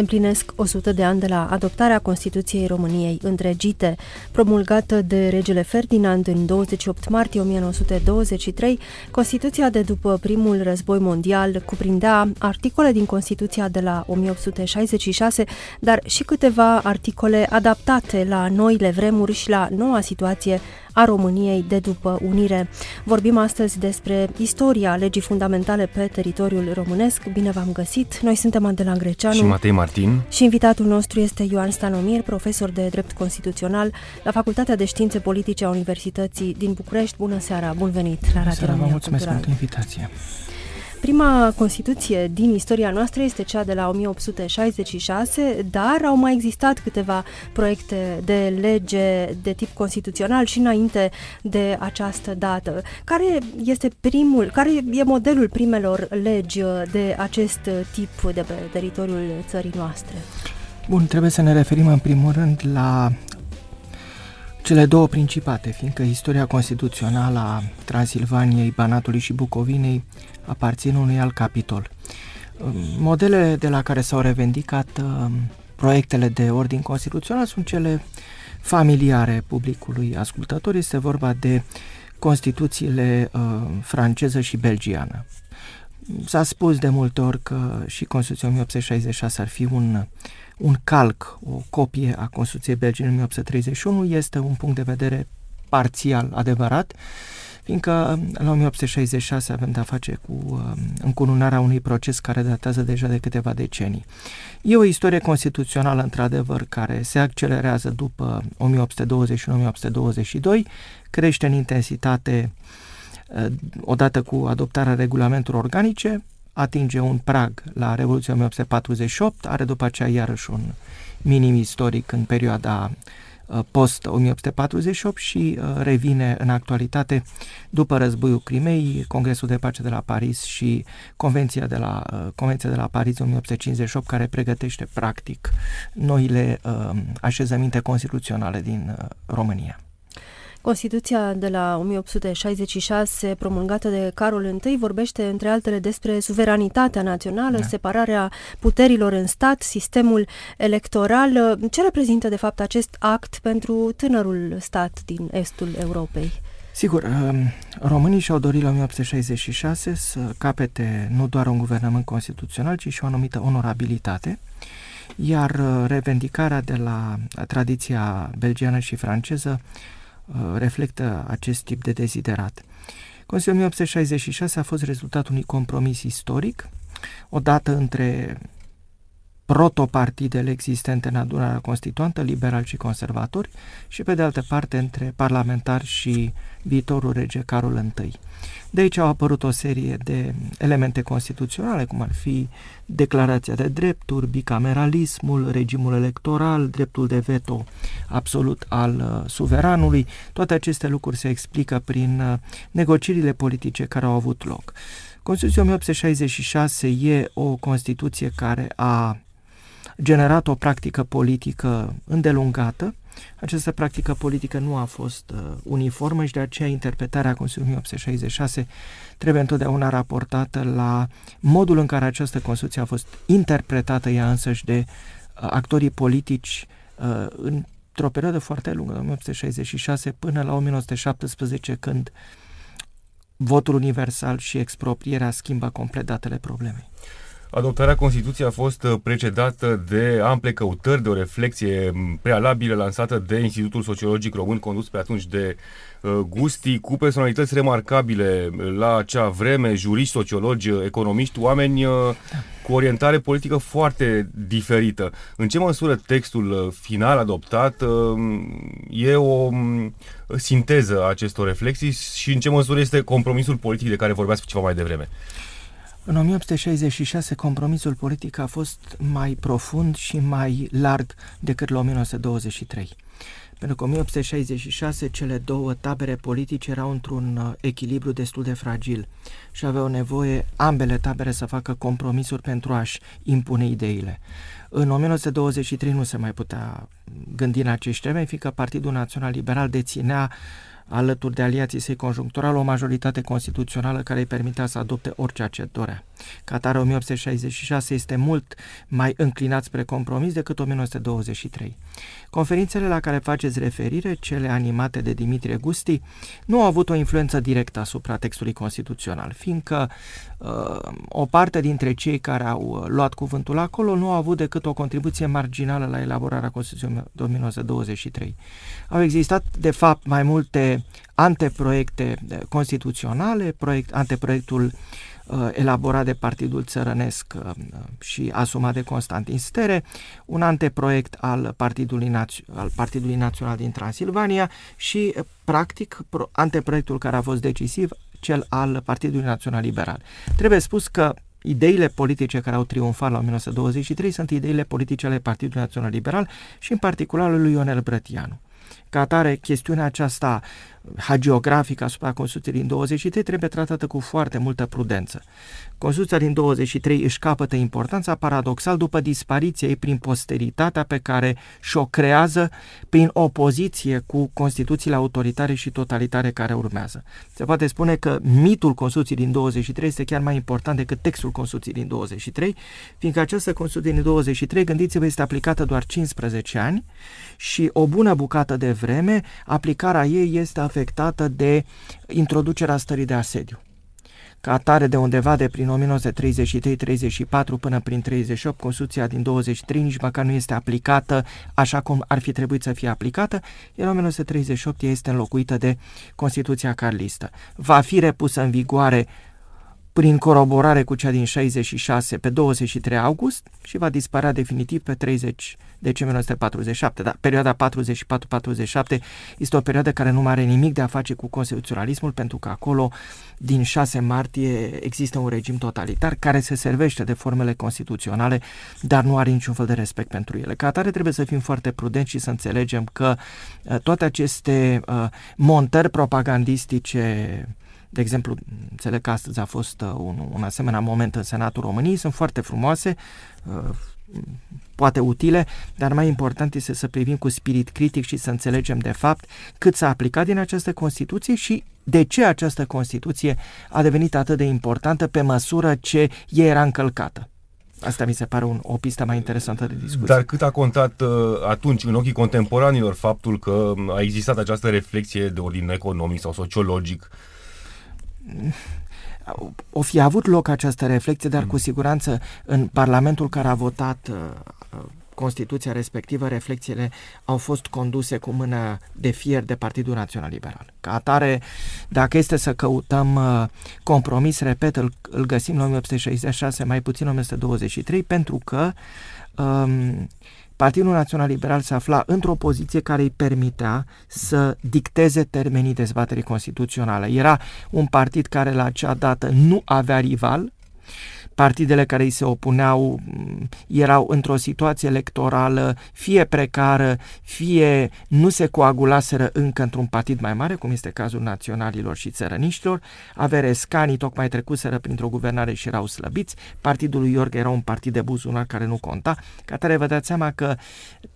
Se împlinesc 100 de ani de la adoptarea Constituției României întregite, promulgată de regele Ferdinand în 28 martie 1923. Constituția de după primul război mondial cuprindea articole din Constituția de la 1866, dar și câteva articole adaptate la noile vremuri și la noua situație a României de după unire. Vorbim astăzi despre istoria legii fundamentale pe teritoriul românesc. Bine v-am găsit! Noi suntem Andela Greceanu și Matei Martin și invitatul nostru este Ioan Stanomir, profesor de drept constituțional la Facultatea de Științe Politice a Universității din București. Bună seara! Bun venit la Radio România Vă mulțumesc Cultural. pentru invitație! Prima Constituție din istoria noastră este cea de la 1866, dar au mai existat câteva proiecte de lege de tip constituțional și înainte de această dată. Care este primul, care e modelul primelor legi de acest tip de pe teritoriul țării noastre? Bun, trebuie să ne referim în primul rând la cele două principate, fiindcă istoria constituțională a Transilvaniei, Banatului și Bucovinei aparțin unui alt capitol. Modelele de la care s-au revendicat um, proiectele de ordin constituțional sunt cele familiare publicului ascultător. Este vorba de Constituțiile uh, franceză și belgiană. S-a spus de multe ori că și Constituția 1866 ar fi un, un calc, o copie a Constituției belgiene 1831. Este un punct de vedere parțial adevărat. Uh, fiindcă la 1866 avem de-a face cu um, încununarea unui proces care datează deja de câteva decenii. E o istorie constituțională, într-adevăr, care se accelerează după 1821-1822, crește în intensitate uh, odată cu adoptarea regulamentelor organice, atinge un prag la Revoluția 1848, are după aceea iarăși un minim istoric în perioada Uh, post-1848 și uh, revine în actualitate după războiul Crimei, Congresul de Pace de la Paris și Convenția de la, uh, Convenția de la Paris 1858, care pregătește practic noile așezăminte constituționale din România. Constituția de la 1866, promulgată de Carol I, vorbește între altele despre suveranitatea națională, da. separarea puterilor în stat, sistemul electoral. Ce reprezintă, de fapt, acest act pentru tânărul stat din estul Europei? Sigur, um, românii și-au dorit la 1866 să capete nu doar un guvernământ constituțional, ci și o anumită onorabilitate, iar uh, revendicarea de la tradiția belgiană și franceză Uh, reflectă acest tip de deziderat. Consiliul 1866 a fost rezultatul unui compromis istoric, odată între protopartidele existente în adunarea constituantă, liberal și conservatori, și pe de altă parte între parlamentari și viitorul rege Carol I. De aici au apărut o serie de elemente constituționale, cum ar fi declarația de drepturi, bicameralismul, regimul electoral, dreptul de veto absolut al uh, suveranului. Toate aceste lucruri se explică prin uh, negocierile politice care au avut loc. Constituția 1866 e o Constituție care a generat o practică politică îndelungată. Această practică politică nu a fost uh, uniformă și de aceea interpretarea Constituției 1866 trebuie întotdeauna raportată la modul în care această Constituție a fost interpretată ea însăși de uh, actorii politici uh, într-o perioadă foarte lungă, 1866 până la 1917, când votul universal și exproprierea schimbă complet datele problemei. Adoptarea Constituției a fost uh, precedată de ample căutări, de o reflexie prealabilă lansată de Institutul Sociologic Român, condus pe atunci de uh, Gusti, cu personalități remarcabile la acea vreme, juriști, sociologi, economiști, oameni uh, cu orientare politică foarte diferită. În ce măsură textul final adoptat e o sinteză a acestor reflexii și în ce măsură este compromisul politic de care vorbeați ceva mai devreme? În 1866, compromisul politic a fost mai profund și mai larg decât la 1923. pentru că 1866 cele două tabere politice erau într-un uh, echilibru destul de fragil și aveau nevoie ambele tabere să facă compromisuri pentru a-și impune ideile. În 1923 nu se mai putea gândi în acești termeni, fiindcă Partidul Național Liberal deținea alături de aliații săi conjuncturali o majoritate constituțională care îi permitea să adopte orice ce dorea. Qatar 1866 este mult mai înclinat spre compromis decât 1923. Conferințele la care faceți referire, cele animate de Dimitrie Gusti, nu au avut o influență directă asupra textului constituțional, fiindcă uh, o parte dintre cei care au uh, luat cuvântul acolo nu au avut decât o contribuție marginală la elaborarea Constituției 1923. Au existat, de fapt, mai multe anteproiecte uh, constituționale, proiect, anteproiectul uh, elaborat de Partidul Țărănesc uh, și asumat de Constantin Stere, un anteproiect al Partidului, Naț- al Partidului Național din Transilvania și, uh, practic, pro- anteproiectul care a fost decisiv, cel al Partidului Național Liberal. Trebuie spus că Ideile politice care au triumfat la 1923 sunt ideile politice ale Partidului Național Liberal și în particular lui Ionel Brătianu. Ca atare, chestiunea aceasta hagiografică asupra Constituției din 23 trebuie tratată cu foarte multă prudență. Constituția din 23 își capătă importanța paradoxal după dispariția ei prin posteritatea pe care și-o creează prin opoziție cu Constituțiile autoritare și totalitare care urmează. Se poate spune că mitul Constituției din 23 este chiar mai important decât textul Constituției din 23, fiindcă această Constituție din 23, gândiți-vă, este aplicată doar 15 ani și o bună bucată de vreme aplicarea ei este afectată de introducerea stării de asediu. Ca atare de undeva de prin 1933-34 până prin 38, Constituția din 23 nici măcar nu este aplicată așa cum ar fi trebuit să fie aplicată, iar în 1938 ea este înlocuită de Constituția Carlistă. Va fi repusă în vigoare prin coroborare cu cea din 66 pe 23 august și va dispărea definitiv pe 30 decembrie 1947. Dar perioada 44-47 este o perioadă care nu mai are nimic de a face cu constituționalismul pentru că acolo din 6 martie există un regim totalitar care se servește de formele constituționale, dar nu are niciun fel de respect pentru ele. Ca atare trebuie să fim foarte prudenți și să înțelegem că uh, toate aceste uh, montări propagandistice de exemplu, înțeleg că astăzi a fost uh, un, un asemenea moment în Senatul României, sunt foarte frumoase, uh, poate utile, dar mai important este să privim cu spirit critic și să înțelegem de fapt cât s-a aplicat din această Constituție și de ce această Constituție a devenit atât de importantă pe măsură ce ea era încălcată. Asta mi se pare un, o pistă mai interesantă de discuție. Dar cât a contat uh, atunci, în ochii contemporanilor, faptul că a existat această reflexie de ordin economic sau sociologic o fi avut loc această reflecție, dar cu siguranță în Parlamentul care a votat uh, uh, Constituția respectivă, reflexiile au fost conduse cu mână de fier de Partidul Național Liberal. Ca atare, dacă este să căutăm uh, compromis, repet, îl, îl găsim la 1866, mai puțin 1923, pentru că um, Partidul Național Liberal se afla într-o poziție care îi permitea să dicteze termenii dezbaterii constituționale. Era un partid care la acea dată nu avea rival, partidele care îi se opuneau mm, erau într-o situație electorală fie precară, fie nu se coagulaseră încă într-un partid mai mare, cum este cazul naționalilor și țărăniștilor, averescanii tocmai trecuseră printr-o guvernare și erau slăbiți, partidul lui Iorg era un partid de buzunar care nu conta, ca tare vă dați seama că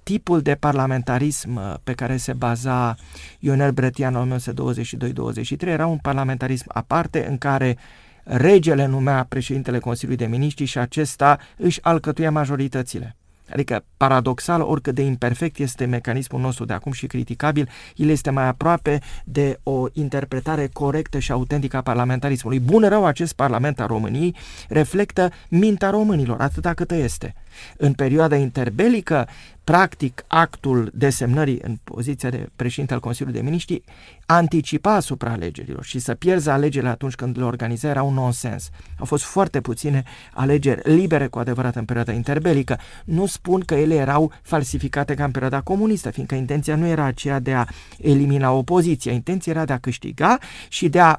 tipul de parlamentarism uh, pe care se baza Ionel Bretian în 1922-23 era un parlamentarism aparte în care regele numea președintele Consiliului de Miniștri și acesta își alcătuia majoritățile. Adică, paradoxal, oricât de imperfect este mecanismul nostru de acum și criticabil, el este mai aproape de o interpretare corectă și autentică a parlamentarismului. Bun rău, acest parlament al României reflectă mintea românilor, atâta cât este. În perioada interbelică, practic, actul desemnării în poziția de președinte al Consiliului de Miniștri anticipa asupra alegerilor și să pierzi alegerile atunci când le organiza era un nonsens. Au fost foarte puține alegeri libere cu adevărat în perioada interbelică. Nu spun că ele erau falsificate ca în perioada comunistă, fiindcă intenția nu era aceea de a elimina opoziția, intenția era de a câștiga și de a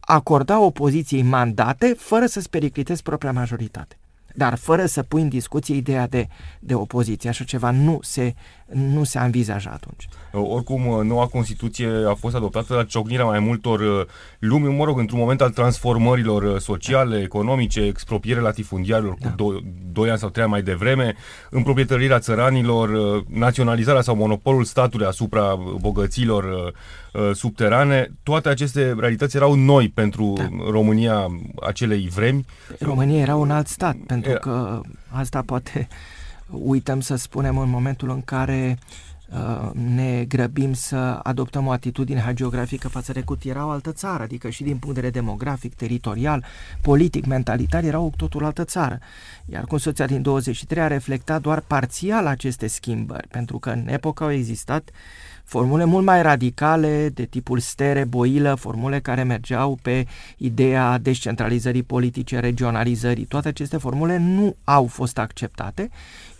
acorda opoziției mandate fără să-ți periclitezi propria majoritate. Dar fără să pui în discuție ideea de, de opoziție. Așa ceva nu se, nu se învizaja atunci. Oricum, noua Constituție a fost adoptată la ciocnirea mai multor uh, lumi, mă rog, într-un moment al transformărilor uh, sociale, economice, expropiere latifundiarilor da. cu doi, doi ani sau trei ani mai devreme, împroprietărirea țăranilor, uh, naționalizarea sau monopolul statului asupra bogăților subterane. Toate aceste realități erau noi pentru da. România acelei vremi. România era un alt stat, pentru era... că asta poate uităm să spunem în momentul în care uh, ne grăbim să adoptăm o atitudine hagiografică față de cut era o altă țară, adică și din punct de vedere demografic, teritorial, politic, mentalitar, era o totul altă țară. Iar Constituția din 23 a reflectat doar parțial aceste schimbări, pentru că în epoca au existat formule mult mai radicale de tipul stere, boilă, formule care mergeau pe ideea descentralizării politice, regionalizării. Toate aceste formule nu au fost acceptate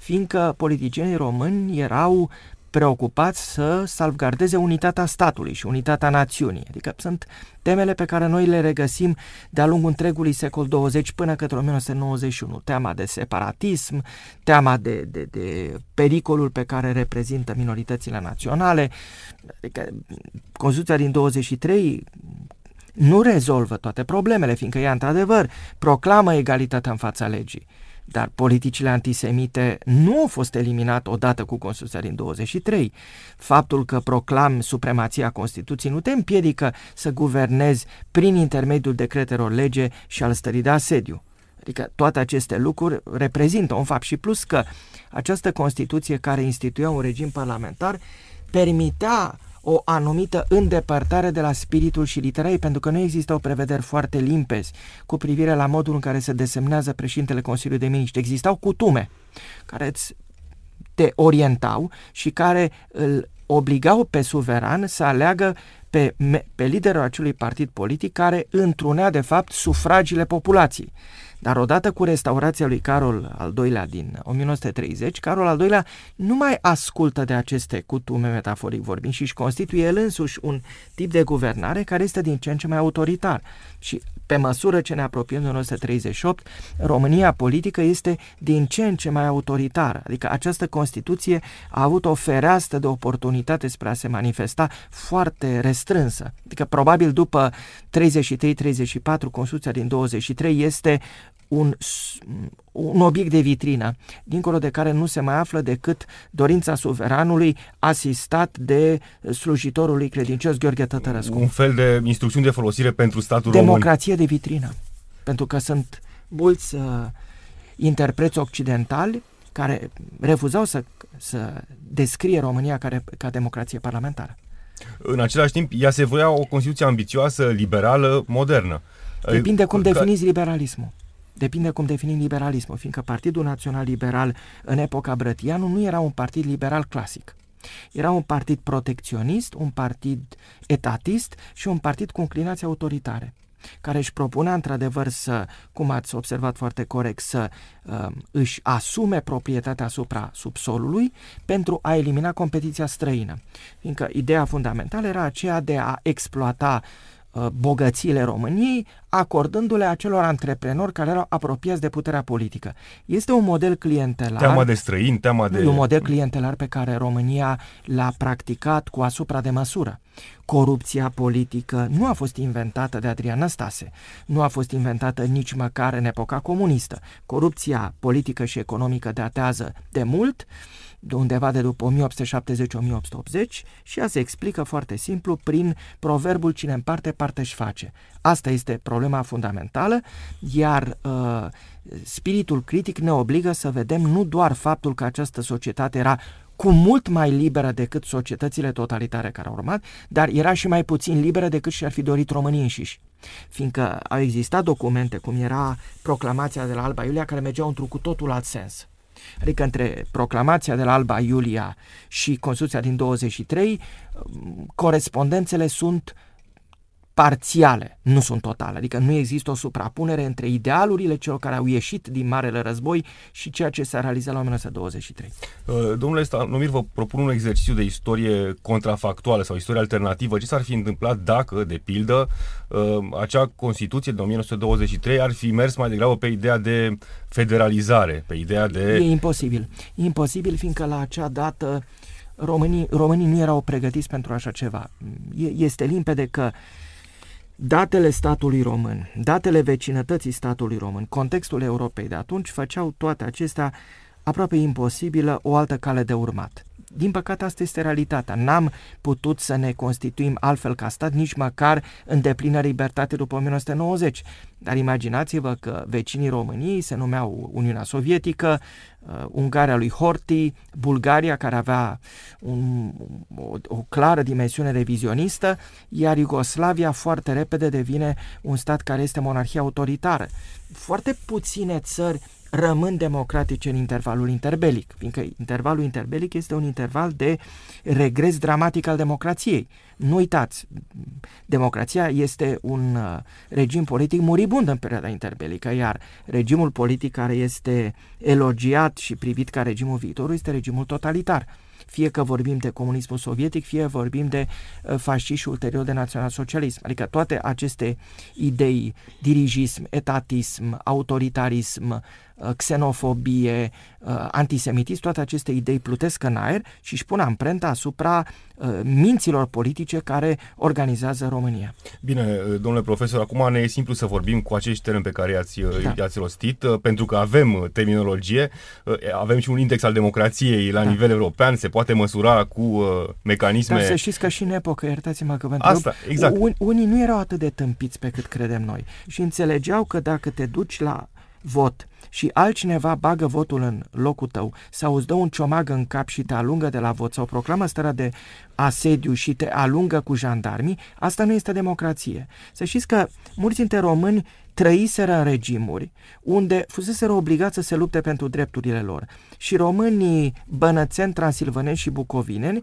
fiindcă politicienii români erau preocupați să salvgardeze unitatea statului și unitatea națiunii. Adică sunt temele pe care noi le regăsim de-a lungul întregului secol 20 până către 1991. Teama de separatism, teama de, de, de pericolul pe care reprezintă minoritățile naționale. Adică Constituția din 23 nu rezolvă toate problemele, fiindcă ea, într-adevăr, proclamă egalitatea în fața legii dar politicile antisemite nu au fost eliminate odată cu Constituția din 23. Faptul că proclam supremația Constituției nu te împiedică să guvernezi prin intermediul decretelor lege și al stării de asediu. Adică toate aceste lucruri reprezintă un fapt și plus că această Constituție care instituia un regim parlamentar permitea o anumită îndepărtare de la spiritul și literei, pentru că nu există o prevederi foarte limpezi cu privire la modul în care se desemnează președintele Consiliului de Miniștri. Existau cutume care îți te orientau și care îl obligau pe suveran să aleagă pe, pe liderul acelui partid politic care întrunea de fapt sufragiile populației. Dar odată cu restaurația lui Carol al II-lea din 1930, Carol al II-lea nu mai ascultă de aceste cutume metaforic vorbind și își constituie el însuși un tip de guvernare care este din ce în ce mai autoritar. Și pe măsură ce ne apropiem de 1938, România politică este din ce în ce mai autoritară. Adică această Constituție a avut o fereastră de oportunitate spre a se manifesta foarte restrânsă. Adică probabil după 33-34, Constituția din 23 este un, un obiect de vitrină, dincolo de care nu se mai află decât dorința suveranului asistat de slujitorul lui credincios Gheorghe Tătărescu. Un fel de instrucțiuni de folosire pentru statul Democrație român. de vitrină. Pentru că sunt mulți uh, interpreți occidentali care refuzau să, să descrie România ca, ca democrație parlamentară. În același timp, ea se voia o Constituție ambițioasă, liberală, modernă. Depinde cum definiți liberalismul. Depinde cum definim liberalismul, fiindcă Partidul Național Liberal în epoca Brătianu nu era un partid liberal clasic. Era un partid protecționist, un partid etatist și un partid cu inclinații autoritare care își propunea într-adevăr să, cum ați observat foarte corect, să uh, își asume proprietatea asupra subsolului pentru a elimina competiția străină. Fiindcă ideea fundamentală era aceea de a exploata Uh, bogățiile României, acordându-le acelor antreprenori care erau apropiați de puterea politică. Este un model clientelar. Teama de străini, teama de... un model clientelar pe care România l-a practicat cu asupra de măsură. Corupția politică nu a fost inventată de Adrian Năstase, nu a fost inventată nici măcar în epoca comunistă. Corupția politică și economică datează de mult, de undeva de după 1870-1880 și ea se explică foarte simplu prin proverbul cine împarte, parte își face. Asta este problema fundamentală, iar uh, spiritul critic ne obligă să vedem nu doar faptul că această societate era cu mult mai liberă decât societățile totalitare care au urmat, dar era și mai puțin liberă decât și-ar fi dorit românii înșiși. Fiindcă au existat documente, cum era proclamația de la Alba Iulia, care mergeau într-un cu totul alt sens. Adică între proclamația de la Alba Iulia și Constituția din 23, corespondențele sunt parțiale, nu sunt totale, adică nu există o suprapunere între idealurile celor care au ieșit din Marele Război și ceea ce s-a realizat la 1923. Uh, domnule Stanomir, vă propun un exercițiu de istorie contrafactuală sau istorie alternativă. Ce s-ar fi întâmplat dacă, de pildă, uh, acea Constituție de 1923 ar fi mers mai degrabă pe ideea de federalizare, pe ideea de... E imposibil. E imposibil, fiindcă la acea dată românii, românii nu erau pregătiți pentru așa ceva. Este limpede că datele statului român, datele vecinătății statului român, contextul Europei de atunci făceau toate acestea aproape imposibilă o altă cale de urmat. Din păcate, asta este realitatea. N-am putut să ne constituim altfel ca stat, nici măcar în deplină libertate după 1990. Dar imaginați-vă că vecinii României se numeau Uniunea Sovietică, uh, Ungaria lui Horthy, Bulgaria, care avea un, o, o clară dimensiune revizionistă, iar Iugoslavia foarte repede devine un stat care este monarhie autoritară. Foarte puține țări rămân democratice în intervalul interbelic, fiindcă intervalul interbelic este un interval de regres dramatic al democrației. Nu uitați, democrația este un uh, regim politic muribund în perioada interbelică, iar regimul politic care este elogiat și privit ca regimul viitorului este regimul totalitar fie că vorbim de comunismul sovietic, fie vorbim de uh, fascism și ulterior de național-socialism. Adică toate aceste idei, dirigism, etatism, autoritarism, uh, xenofobie, uh, antisemitism, toate aceste idei plutesc în aer și își pun amprenta asupra minților politice care organizează România. Bine, domnule profesor, acum ne e simplu să vorbim cu acești termeni pe care i-ați, da. i-ați rostit, pentru că avem terminologie, avem și un index al democrației la da. nivel european, se poate măsura cu uh, mecanisme... Dar să știți că și în epocă, iertați-mă că vă Asta, exact. Un, unii nu erau atât de tâmpiți pe cât credem noi și înțelegeau că dacă te duci la vot și altcineva bagă votul în locul tău sau îți dă un ciomag în cap și te alungă de la vot sau proclamă starea de asediu și te alungă cu jandarmii, asta nu este democrație. Să știți că mulți dintre români trăiseră în regimuri unde fuseseră obligați să se lupte pentru drepturile lor. Și românii bănățeni, transilvaneni și bucovineni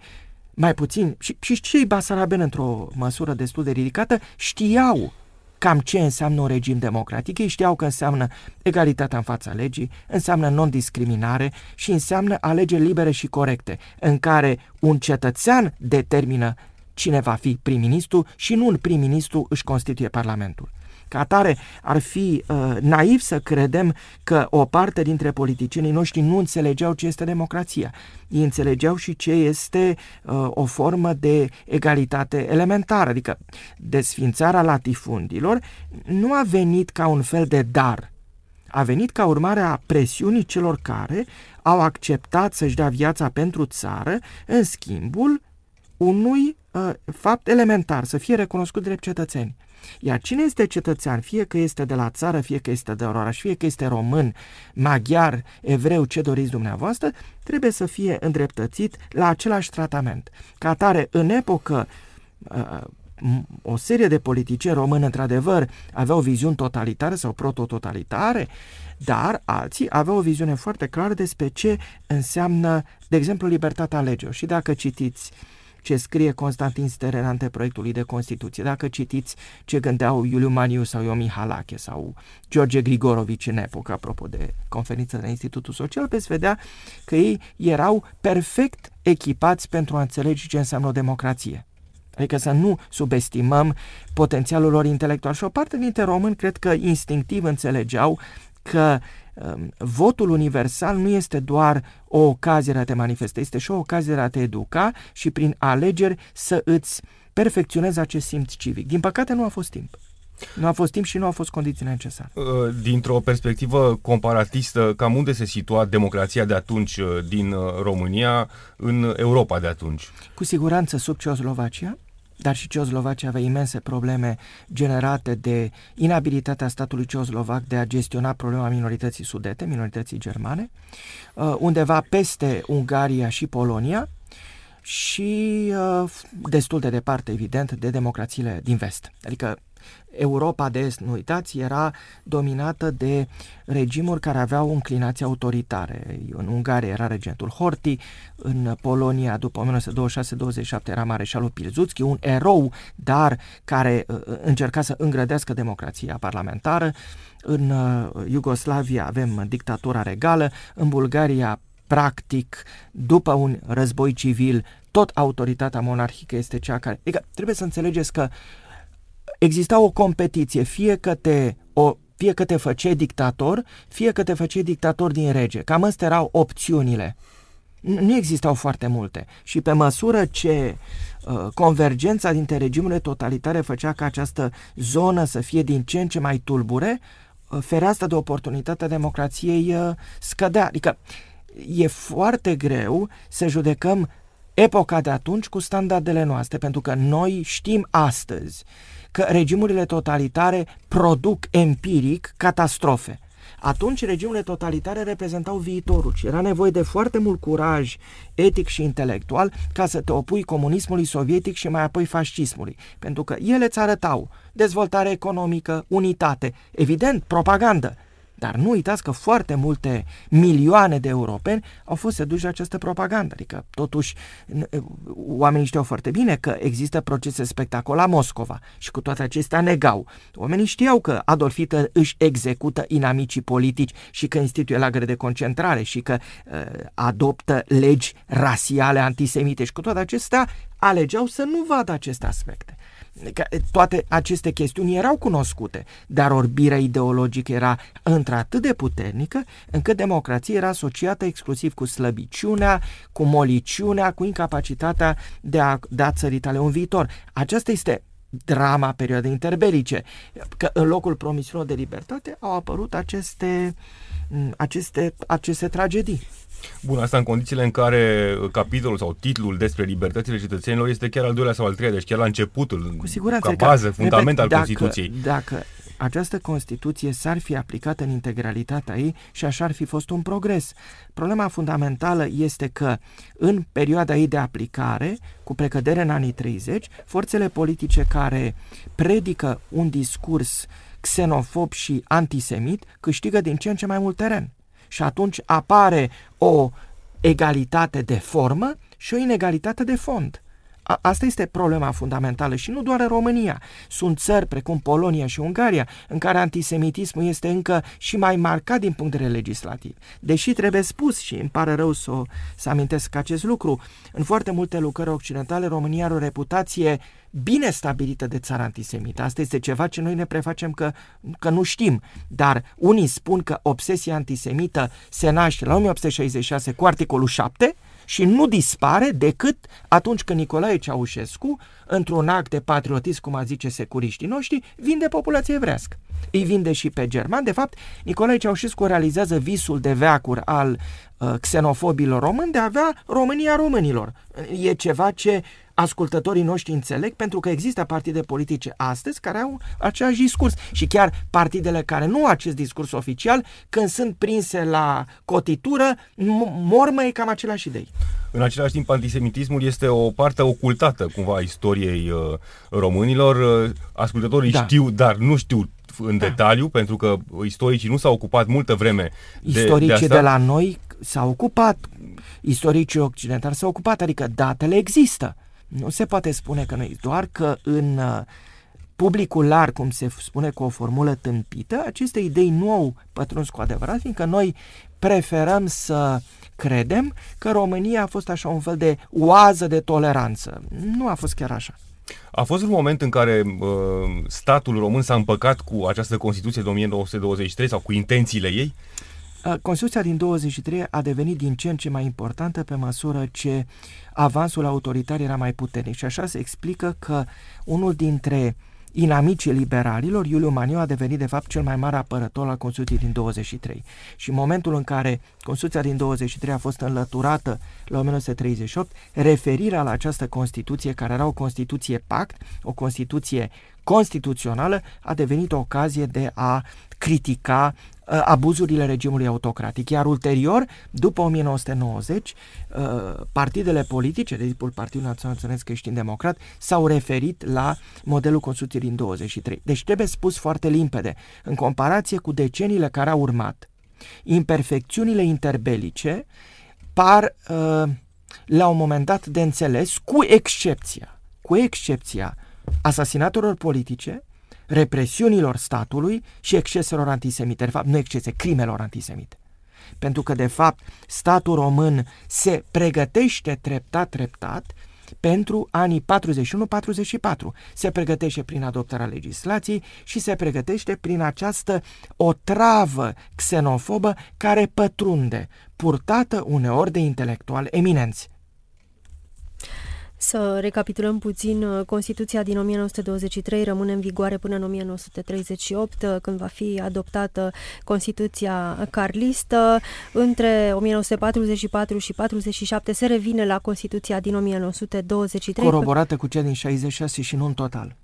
mai puțin, și, și cei basarabeni într-o măsură destul de ridicată, știau cam ce înseamnă un regim democratic. Ei știau că înseamnă egalitatea în fața legii, înseamnă non-discriminare și înseamnă alegeri libere și corecte, în care un cetățean determină cine va fi prim-ministru și nu un prim-ministru își constituie Parlamentul. Ca atare, ar fi uh, naiv să credem că o parte dintre politicienii noștri nu înțelegeau ce este democrația. Ei înțelegeau și ce este uh, o formă de egalitate elementară, adică desfințarea latifundilor nu a venit ca un fel de dar, a venit ca urmare a presiunii celor care au acceptat să-și dea viața pentru țară în schimbul unui uh, fapt elementar, să fie recunoscut drept cetățeni. Iar cine este cetățean, fie că este de la țară, fie că este de oraș, fie că este român, maghiar, evreu, ce doriți dumneavoastră, trebuie să fie îndreptățit la același tratament. Ca atare, în epocă uh, o serie de politicieni români, într-adevăr, aveau viziuni totalitare sau protototalitare, dar alții aveau o viziune foarte clară despre ce înseamnă, de exemplu, libertatea legilor. Și dacă citiți uh, ce scrie Constantin Steren ante proiectului de Constituție. Dacă citiți ce gândeau Iuliu Maniu sau Iomi Halache sau George Grigorovici în epocă, apropo de conferința de la Institutul Social, veți vedea că ei erau perfect echipați pentru a înțelege ce înseamnă o democrație. Adică să nu subestimăm potențialul lor intelectual. Și o parte dintre români cred că instinctiv înțelegeau că Ehm, votul universal nu este doar o ocazie de a te manifesta, este și o ocazie de a te educa și prin alegeri să îți perfecționezi acest simț civic. Din păcate nu a fost timp. Nu a fost timp și nu a fost condiții necesare. Uh, dintr-o perspectivă comparatistă, cam unde se situa democrația de atunci uh, din uh, România în Europa de atunci? Cu siguranță sub Ceoslovacia, dar și Ceoslovacia avea imense probleme generate de inabilitatea statului ceoslovac de a gestiona problema minorității sudete, minorității germane, uh, undeva peste Ungaria și Polonia, și uh, destul de departe, evident, de democrațiile din vest. Adică Europa de Est, nu uitați, era dominată de regimuri care aveau înclinații autoritare. În Ungaria era regentul Horti, în Polonia după 1926-27 era mareșalul Pilzutski, un erou, dar care uh, încerca să îngrădească democrația parlamentară. În uh, Iugoslavia avem dictatura regală, în Bulgaria practic, după un război civil, tot autoritatea monarhică este cea care... Adică trebuie să înțelegeți că exista o competiție, fie că te, o, fie că te făce dictator, fie că te făce dictator din rege. Cam astea erau opțiunile. Nu existau foarte multe. Și pe măsură ce uh, convergența dintre regimurile totalitare făcea ca această zonă să fie din ce în ce mai tulbure, uh, fereastra de oportunitate a democrației uh, scădea. Adică e foarte greu să judecăm epoca de atunci cu standardele noastre, pentru că noi știm astăzi că regimurile totalitare produc empiric catastrofe. Atunci regimurile totalitare reprezentau viitorul și era nevoie de foarte mult curaj etic și intelectual ca să te opui comunismului sovietic și mai apoi fascismului, pentru că ele îți arătau dezvoltare economică, unitate, evident, propagandă, dar nu uitați că foarte multe milioane de europeni au fost seduși de această propagandă. Adică, totuși, oamenii știau foarte bine că există procese spectacol la Moscova și cu toate acestea negau. Oamenii știau că Adolf Hitler își execută inamicii politici și că instituie lagăre de concentrare și că uh, adoptă legi rasiale antisemite și cu toate acestea alegeau să nu vadă aceste aspecte toate aceste chestiuni erau cunoscute, dar orbirea ideologică era într-atât de puternică încât democrația era asociată exclusiv cu slăbiciunea, cu moliciunea, cu incapacitatea de a da țării tale un viitor. Aceasta este drama perioadei interbelice, că în locul promisiunilor de libertate au apărut aceste, aceste, aceste tragedii. Bun, asta în condițiile în care uh, capitolul sau titlul despre libertățile cetățenilor este chiar al doilea sau al treilea, deci chiar la începutul, Cu siguranță, ca bază, că, fundament al dacă, Constituției. Dacă această Constituție s-ar fi aplicat în integralitatea ei și așa ar fi fost un progres. Problema fundamentală este că în perioada ei de aplicare, cu precădere în anii 30, forțele politice care predică un discurs xenofob și antisemit câștigă din ce în ce mai mult teren și atunci apare o egalitate de formă și o inegalitate de fond. A, asta este problema fundamentală și nu doar în România. Sunt țări precum Polonia și Ungaria în care antisemitismul este încă și mai marcat din punct de vedere legislativ. Deși trebuie spus și îmi pare rău să, să amintesc acest lucru, în foarte multe lucrări occidentale România are o reputație bine stabilită de țară antisemită. Asta este ceva ce noi ne prefacem că, că nu știm. Dar unii spun că obsesia antisemită se naște la 1866 cu articolul 7 și nu dispare decât atunci când Nicolae Ceaușescu, într-un act de patriotism, cum a zice securiștii noștri, vinde populația evrească. Îi vinde și pe german. De fapt, Nicolae Ceaușescu realizează visul de veacuri al uh, xenofobilor români de a avea România românilor. E ceva ce ascultătorii noștri înțeleg pentru că există partide politice astăzi care au același discurs și chiar partidele care nu au acest discurs oficial, când sunt prinse la cotitură, mor mai cam aceleași idei. În același timp, antisemitismul este o parte ocultată cumva a istoriei uh, românilor. Uh, ascultătorii da. știu, dar nu știu în da. detaliu, pentru că istoricii nu s-au ocupat multă vreme de, Istoricii de, asta. de la noi s-au ocupat, istoricii occidentali s-au ocupat, adică datele există. Nu se poate spune că nu, doar că în uh, publicul larg, cum se spune cu o formulă tâmpită, aceste idei nu au pătruns cu adevărat, fiindcă noi preferăm să credem că România a fost așa un fel de oază de toleranță. Nu a fost chiar așa. A fost un moment în care uh, statul român s-a împăcat cu această Constituție de 1923 sau cu intențiile ei? Constituția din 23 a devenit din ce în ce mai importantă pe măsură ce avansul autoritar era mai puternic și așa se explică că unul dintre inamicii liberalilor, Iuliu Maniu a devenit de fapt cel mai mare apărător al Constituției din 23. Și în momentul în care Constituția din 23 a fost înlăturată la 1938, referirea la această Constituție, care era o Constituție pact, o Constituție constituțională a devenit o ocazie de a critica uh, abuzurile regimului autocratic. Iar ulterior, după 1990, uh, partidele politice, de tipul Partidul Național Țănesc Creștin Democrat, s-au referit la modelul Constituției din 23. Deci trebuie spus foarte limpede, în comparație cu deceniile care au urmat, imperfecțiunile interbelice par uh, la un moment dat de înțeles, cu excepția, cu excepția asasinatelor politice, represiunilor statului și exceselor antisemite. De fapt, nu excese, crimelor antisemite. Pentru că, de fapt, statul român se pregătește treptat, treptat pentru anii 41-44. Se pregătește prin adoptarea legislației și se pregătește prin această otravă xenofobă care pătrunde, purtată uneori de intelectuali eminenți. Să recapitulăm puțin, uh, Constituția din 1923 rămâne în vigoare până în 1938, uh, când va fi adoptată Constituția carlistă. Între 1944 și 47 se revine la Constituția din 1923. Coroborată cu cea din 66 și nu în total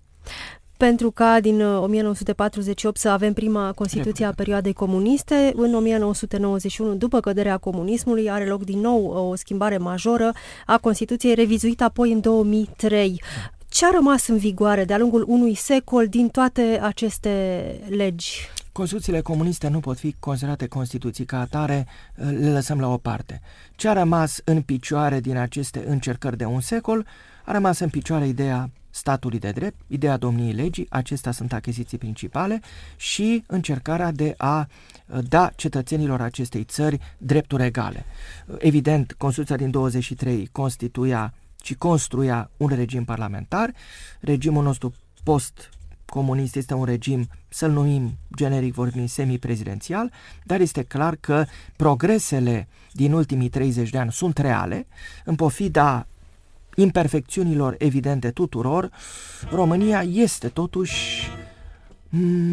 pentru ca din 1948 uh, să avem prima Constituție a perioadei comuniste. În 1991, după căderea comunismului, are loc din nou uh, o schimbare majoră a Constituției, revizuită apoi în 2003. Ce a rămas în vigoare de-a lungul unui secol din toate aceste legi? Constituțiile comuniste nu pot fi considerate Constituții ca atare, uh, le lăsăm la o parte. Ce a rămas în picioare din aceste încercări de un secol? A rămas în picioare ideea statului de drept, ideea domniei legii, acestea sunt achiziții principale și încercarea de a uh, da cetățenilor acestei țări drepturi egale. Uh, evident, Constituția din 23 constituia și construia un regim parlamentar, regimul nostru post comunist este un regim, să-l numim generic vorbind, semi-prezidențial, dar este clar că progresele din ultimii 30 de ani sunt reale, în pofida imperfecțiunilor evidente tuturor, România este totuși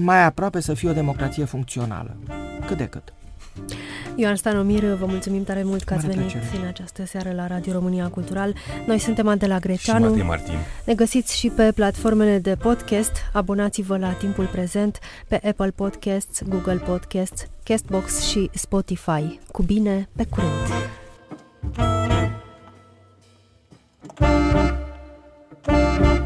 mai aproape să fie o democrație funcțională. Cât de cât. Ioan Stanomir, vă mulțumim tare mult că ați venit plăcere. în această seară la Radio România Cultural. Noi suntem Adela Greceanu. Și Martin. Ne găsiți și pe platformele de podcast. Abonați-vă la timpul prezent pe Apple Podcasts, Google Podcasts, Castbox și Spotify. Cu bine, pe curând! thank you